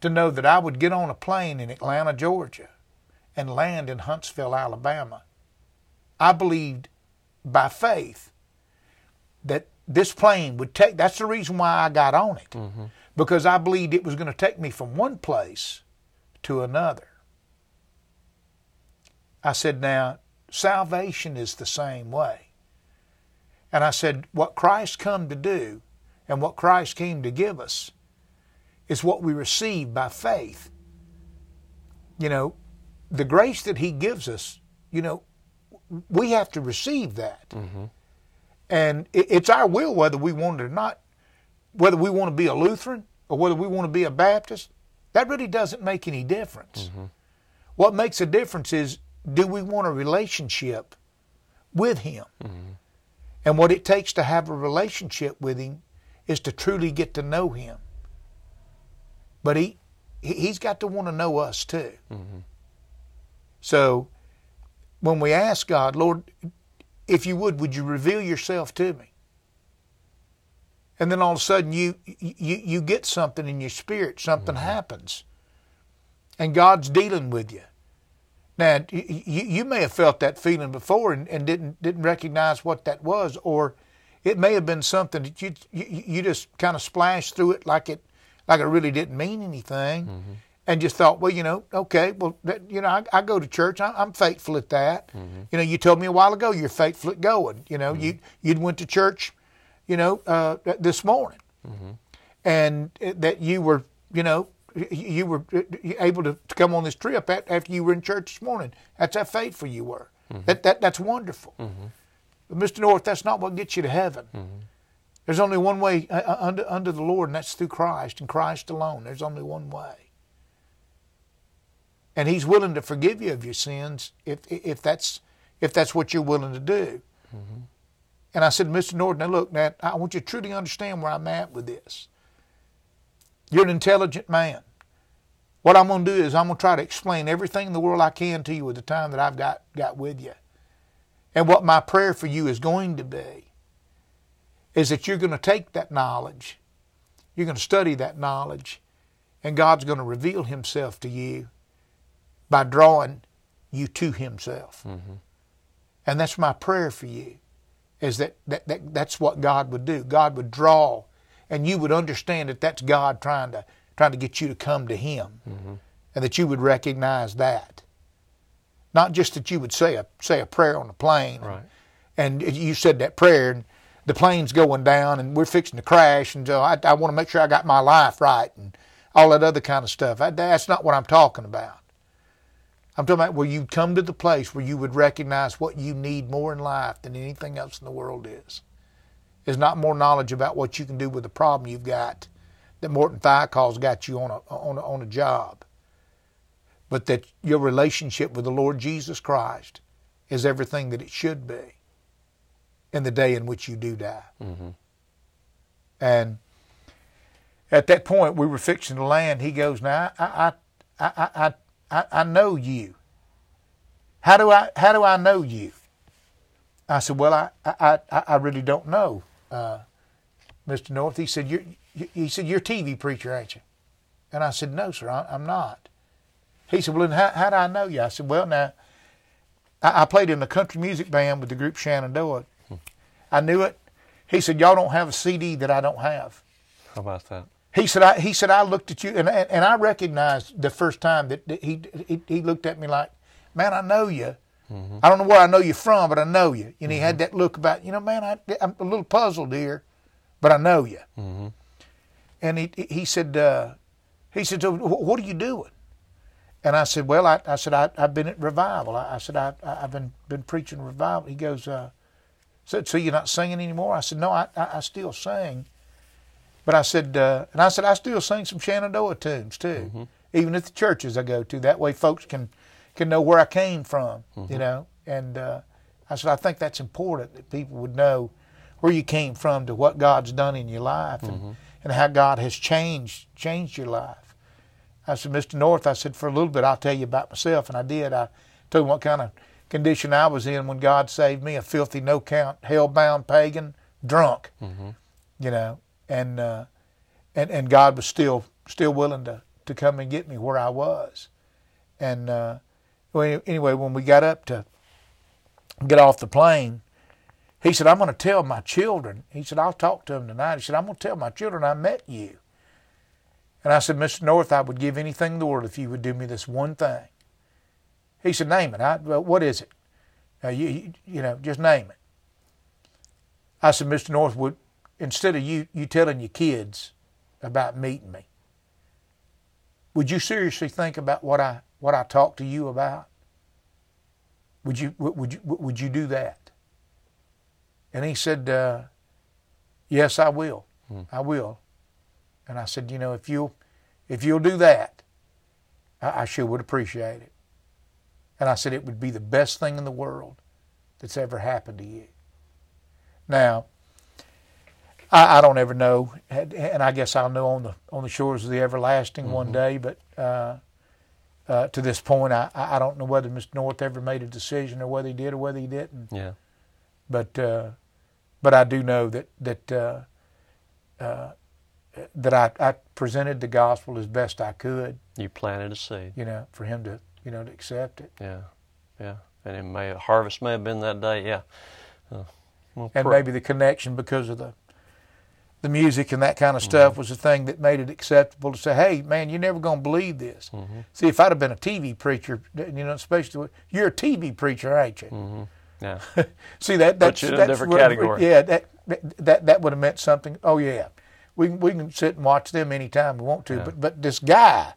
to know that I would get on a plane in Atlanta, Georgia, and land in Huntsville, Alabama. I believed by faith that this plane would take, that's the reason why I got on it, mm-hmm. because I believed it was going to take me from one place to another. I said, now, salvation is the same way. And I said, what Christ come to do and what Christ came to give us is what we receive by faith. You know, the grace that He gives us, you know, we have to receive that. Mm-hmm. And it's our will whether we want it or not, whether we want to be a Lutheran or whether we want to be a Baptist. That really doesn't make any difference. Mm-hmm. What makes a difference is do we want a relationship with Him? Mm-hmm. And what it takes to have a relationship with Him is to truly get to know Him. But He, He's got to want to know us too. Mm-hmm. So when we ask God, Lord, if you would, would you reveal yourself to me? And then all of a sudden you you, you get something in your spirit, something mm-hmm. happens. And God's dealing with you. Now you, you may have felt that feeling before and, and didn't didn't recognize what that was, or it may have been something that you you, you just kind of splashed through it like it like it really didn't mean anything. Mm-hmm and just thought, well, you know, okay, well, that, you know, I, I, go to church. I, am faithful at that. Mm-hmm. You know, you told me a while ago you're faithful at going. You know, mm-hmm. you you went to church, you know, uh, this morning, mm-hmm. and that you were, you know, you were uh, able to, to come on this trip after you were in church this morning. That's how faithful you were. Mm-hmm. That that that's wonderful. Mm-hmm. But Mr. North, that's not what gets you to heaven. Mm-hmm. There's only one way uh, uh, under under the Lord, and that's through Christ and Christ alone. There's only one way and He's willing to forgive you of your sins if if that's if that's what you're willing to do. Mm-hmm. And I said, Mr. Norton, now look, now I want you to truly understand where I'm at with this. You're an intelligent man. What I'm going to do is I'm going to try to explain everything in the world I can to you with the time that I've got, got with you. And what my prayer for you is going to be is that you're going to take that knowledge, you're going to study that knowledge, and God's going to reveal Himself to you by drawing you to Himself. Mm-hmm. And that's my prayer for you, is that, that, that that's what God would do. God would draw, and you would understand that that's God trying to trying to get you to come to Him, mm-hmm. and that you would recognize that. Not just that you would say a say a prayer on the plane, right. and, and you said that prayer, and the plane's going down, and we're fixing to crash, and so I, I want to make sure I got my life right, and all that other kind of stuff. I, that's not what I'm talking about. I'm talking about where you'd come to the place where you would recognize what you need more in life than anything else in the world is. Is not more knowledge about what you can do with the problem you've got that Morton Thiokol's got you on a, on a, on a job, but that your relationship with the Lord Jesus Christ is everything that it should be in the day in which you do die. Mm-hmm. And at that point, we were fixing to land. He goes, "Now, I, I, I, I, I, I know you. How do I how do I know you? I said, well, I I, I really don't know, uh, Mr. North. He said, you're he said you're a TV preacher, ain't you? And I said, no, sir, I'm not. He said, well, then how, how do I know you? I said, well, now I, I played in the country music band with the group Shenandoah. Hmm. I knew it. He said, y'all don't have a CD that I don't have. How about that? He said, I, he said, I looked at you and, and I recognized the first time that, that he, he, he looked at me like, man, I know you. Mm-hmm. I don't know where I know you from, but I know you. And mm-hmm. he had mm-hmm. that look about, you know, man, I, am a little puzzled here, but I know you. Mm-hmm. And he he said, uh, he said, so what are you doing? And I said, well, I, I said, I, have been at revival. I, I said, I, I've been been preaching revival. He goes, uh, so, so you're not singing anymore? I said, no, I, I, still sing. But I said, uh, and I said, I still sing some Shenandoah tunes too, mm-hmm. even at the churches I go to. That way, folks can can know where I came from, mm-hmm. you know. And uh, I said, I think that's important that people would know where you came from to what God's done in your life and, mm-hmm. and how God has changed changed your life. I said, Mr. North, I said, for a little bit, I'll tell you about myself. And I did. I told him what kind of condition I was in when God saved me a filthy, no count, hell bound pagan, drunk, mm-hmm. you know. And, uh, and, and God was still still willing to, to come and get me where I was. And uh, well, anyway, when we got up to get off the plane, he said, I'm going to tell my children. He said, I'll talk to them tonight. He said, I'm going to tell my children I met you. And I said, Mr. North, I would give anything in the world if you would do me this one thing. He said, name it. I, well, what is it? You, you, you know, just name it. I said, Mr. North, would, instead of you, you telling your kids about meeting me, would you seriously think about what I what I talked to you about? Would you would you would you do that? And he said, uh, "Yes, I will. Hmm. I will." And I said, "You know, if you'll if you'll do that, I, I sure would appreciate it." And I said, "It would be the best thing in the world that's ever happened to you." Now, I, I don't ever know, and I guess I'll know on the on the shores of the everlasting mm-hmm. one day. But uh, uh, to this point, I, I don't know whether Mr. North ever made a decision or whether he did or whether he didn't. Yeah. But uh, but I do know that that uh, uh, that I, I presented the gospel as best I could. You planted a seed. You know, for him to you know to accept it. Yeah, yeah. And it may harvest may have been that day. Yeah. Uh, well, and maybe the connection because of the the music and that kind of stuff mm-hmm. was the thing that made it acceptable to say, "Hey, man, you're never going to believe this." Mm-hmm. See, if I'd have been a TV preacher, you know, especially you're a TV preacher, ain't you? Mm-hmm. Yeah. See that that's Put you in that's a different category. Yeah, that that that would have meant something. Oh yeah, we we can sit and watch them anytime we want to. Yeah. But but this guy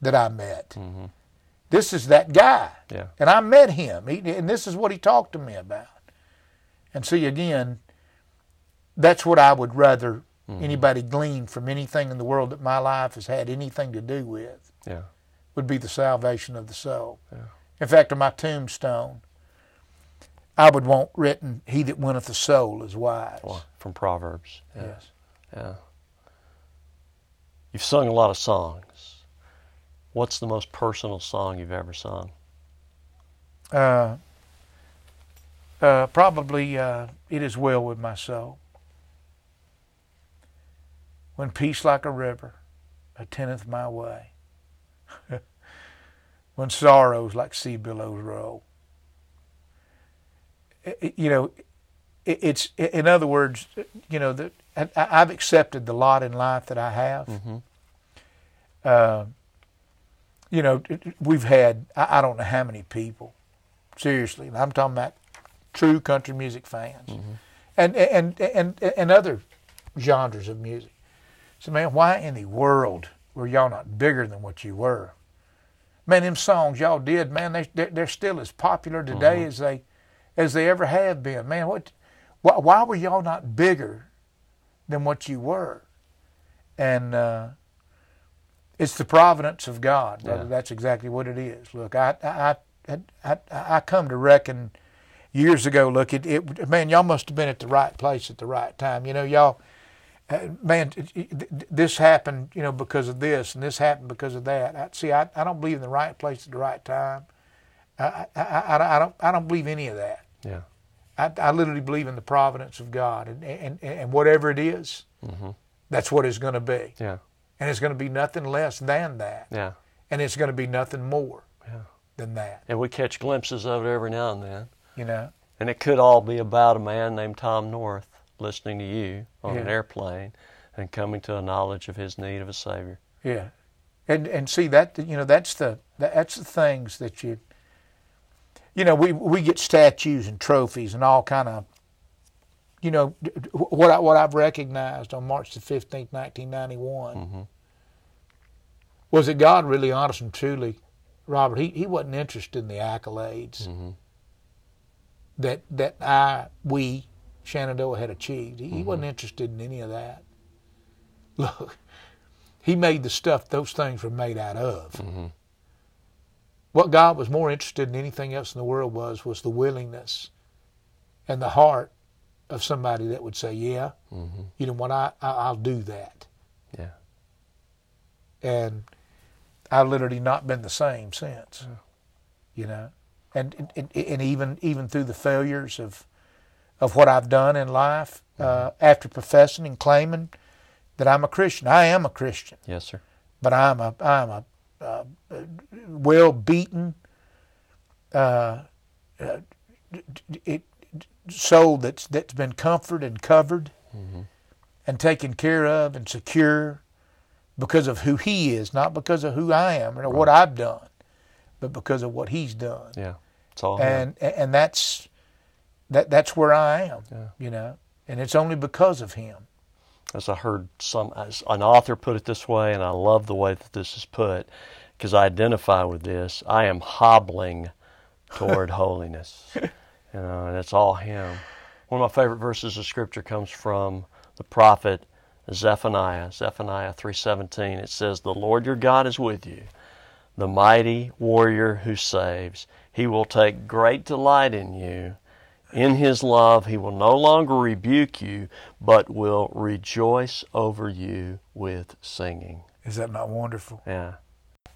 that I met, mm-hmm. this is that guy. Yeah. And I met him, he, and this is what he talked to me about. And see again that's what I would rather mm-hmm. anybody glean from anything in the world that my life has had anything to do with. Yeah. Would be the salvation of the soul. Yeah. In fact, on my tombstone, I would want written, "He that winneth the soul is wise." Well, from Proverbs. Yeah. Yes. Yeah. You've sung a lot of songs. What's the most personal song you've ever sung? Uh, uh, probably uh, "It Is Well with My Soul." when peace like a river attendeth my way, when sorrows like sea billows roll. It, you know, it, it's in other words, you know that I've accepted the lot in life that I have. Mm-hmm. Uh, you know, we've had I don't know how many people. Seriously, I'm talking about true country music fans, mm-hmm. and, and and and other genres of music so, man, why in the world were y'all not bigger than what you were? Man, them songs y'all did, man, they they're, they're still as popular today mm-hmm. as they as they ever have been. Man, what why, why were y'all not bigger than what you were? And uh, it's the providence of God. Yeah. That's exactly what it is. Look, I I I I, I come to reckon years ago. Look, it, it man, y'all must have been at the right place at the right time. You know, y'all uh, man, this happened, you know, because of this, and this happened because of that. I, see, I, I don't believe in the right place at the right time. I, I, I, I don't I don't believe any of that. Yeah. I, I literally believe in the providence of God, and and, and whatever it is, mm-hmm. that's what it's going to be. Yeah. And it's going to be nothing less than that. Yeah. And it's going to be nothing more. Yeah. Than that. And we catch glimpses of it every now and then. You know. And it could all be about a man named Tom North listening to you on yeah. an airplane and coming to a knowledge of his need of a savior. Yeah, and and see that you know that's the that's the things that you you know we we get statues and trophies and all kind of you know what I, what I've recognized on March the fifteenth, nineteen ninety one, mm-hmm. was that God really, honest and truly, Robert, he he wasn't interested in the accolades. Mm-hmm. That that I we Shenandoah had achieved. He, mm-hmm. he wasn't interested in any of that. Look, he made the stuff those things were made out of. What God was more interested in anything else in the world was was the willingness and the heart of somebody that would say, "Yeah, mm-hmm. you know what? I, I will do that." Yeah. And I've literally not been the same since. Yeah. You know, and, and and even even through the failures of of what I've done in life uh, mm-hmm. uh, after professing and claiming that I'm a Christian. I am a Christian. Yes, sir. But I'm a I'm a, a well beaten uh, uh, it, soul that's that's been comforted and covered mm-hmm. and taken care of and secure because of who He is, not because of who I am or right. what I've done, but because of what He's done. Yeah, it's all. And him. and that's that that's where I am, yeah. you know, and it's only because of him. As I heard some as an author put it this way, and I love the way that this is put because I identify with this. I am hobbling toward holiness, you know, and uh, it's all him. One of my favorite verses of scripture comes from the prophet Zephaniah, Zephaniah 3:17. It says, "The Lord your God is with you, the mighty warrior who saves. He will take great delight in you." In his love, he will no longer rebuke you, but will rejoice over you with singing. Is that not wonderful? Yeah.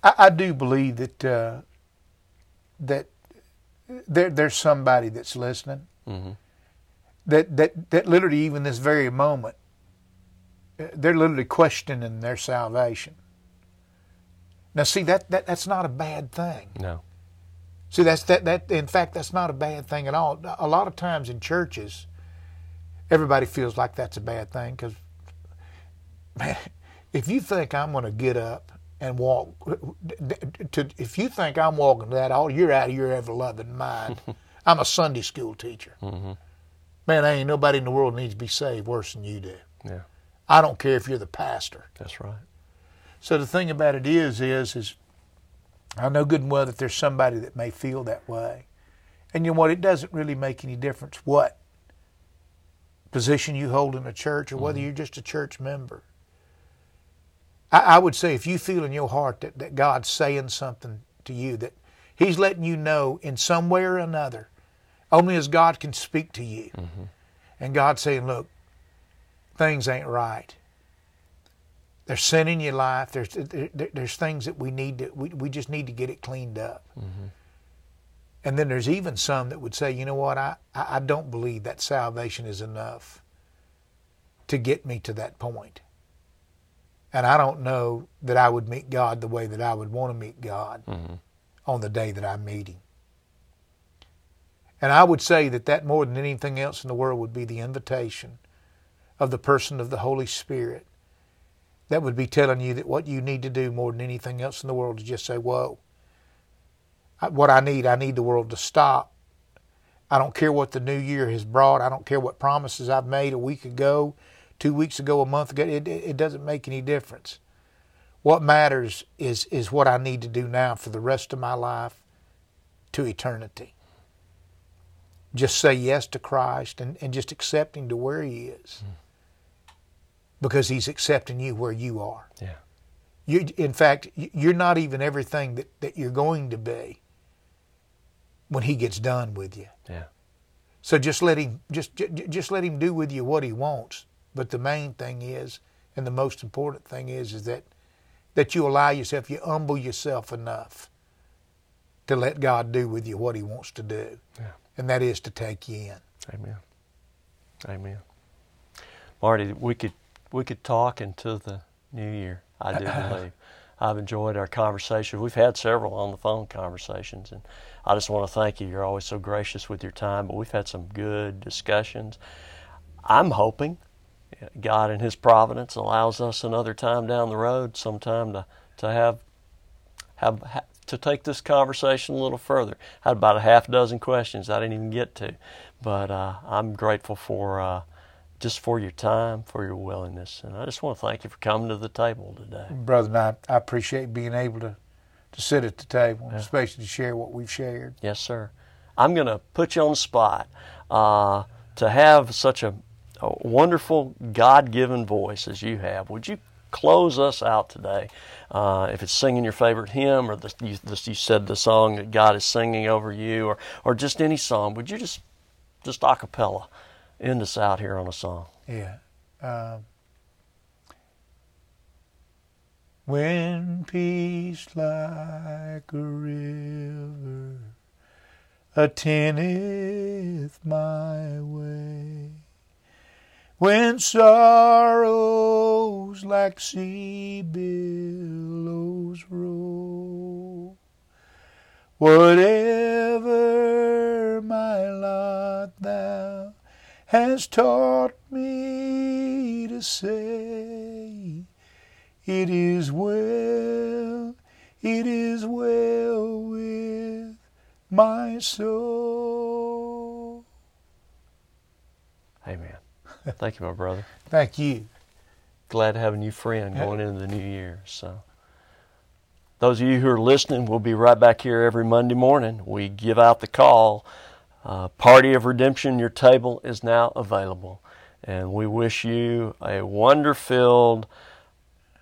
I, I do believe that uh, that there, there's somebody that's listening mm-hmm. that, that, that literally, even this very moment, they're literally questioning their salvation. Now, see, that, that that's not a bad thing. No. See, that's that that in fact that's not a bad thing at all. A lot of times in churches, everybody feels like that's a bad thing because, man, if you think I'm going to get up and walk, to if you think I'm walking to that, all you're out of your ever loving mind. I'm a Sunday school teacher. Mm-hmm. Man, ain't nobody in the world needs to be saved worse than you do. Yeah. I don't care if you're the pastor. That's right. So the thing about it is, is, is I know good and well that there's somebody that may feel that way. And you know what? It doesn't really make any difference what position you hold in a church or whether mm-hmm. you're just a church member. I, I, would say if you feel in your heart that, that God's saying something to you, that He's letting you know in some way or another, only as God can speak to you. Mm-hmm. And God's saying, look, things ain't right. There's sin in your life. There's there, there's things that we need to we, we just need to get it cleaned up. Mm-hmm. And then there's even some that would say, you know what, I, I don't believe that salvation is enough to get me to that point. And I don't know that I would meet God the way that I would want to meet God mm-hmm. on the day that I meet Him. And I would say that that more than anything else in the world would be the invitation of the person of the Holy Spirit that would be telling you that what you need to do more than anything else in the world is just say, Whoa, what I need, I need the world to stop. I don't care what the new year has brought. I don't care what promises I've made a week ago, two weeks ago, a month ago. It, it, doesn't make any difference. What matters is is what I need to do now for the rest of my life to eternity. Just say yes to Christ and, and just accept him to where he is. Mm. Because he's accepting you where you are. Yeah. You, in fact, you're not even everything that, that you're going to be when he gets done with you. Yeah. So just let him just just let him do with you what he wants. But the main thing is, and the most important thing is, is that that you allow yourself, you humble yourself enough to let God do with you what He wants to do, yeah. and that is to take you in. Amen. Amen. Marty, we could we could talk into the new year. I do believe. I've enjoyed our conversation. We've had several on the phone conversations, and I just want to thank you. You're always so gracious with your time, but we've had some good discussions. I'm hoping God in His providence allows us another time down the road, sometime to to have have, have to take this conversation a little further. I had about a half dozen questions I didn't even get to, but uh, I'm grateful for uh, just for your time, for your willingness, and I just want to thank you for coming to the table today, brother. and I, I appreciate being able to to sit at the table, yeah. especially to share what we've shared. Yes, sir. I'm going to put you on the spot uh, to have such a a wonderful God given voice as you have, would you close us out today? Uh, if it's singing your favorite hymn or the, you, the, you, said the song that God is singing over you or, or just any song, would you just, just a cappella end us out here on a song? Yeah. Um, when peace like a river attendeth my way when sorrows like sea billows roll. Whatever my lot hast taught me to say, it is well, it is well with my soul. Amen. Thank you, my brother. Thank you. Glad to have a new friend going into the new year. So, those of you who are listening, we'll be right back here every Monday morning. We give out the call. Uh, Party of Redemption, your table is now available. And we wish you a wonder filled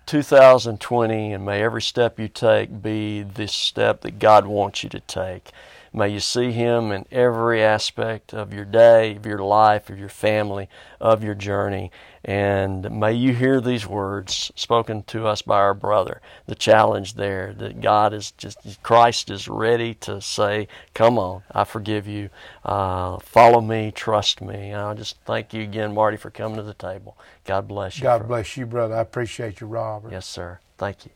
2020, and may every step you take be the step that God wants you to take. May you see Him in every aspect of your day, of your life, of your family, of your journey. And may you hear these words spoken to us by our brother. The challenge there that God is just, Christ is ready to say, Come on, I forgive you. Uh, follow me, trust me. And I just thank you again, Marty, for coming to the table. God bless you. God bless you, brother. I appreciate you, Robert. Yes, sir. Thank you.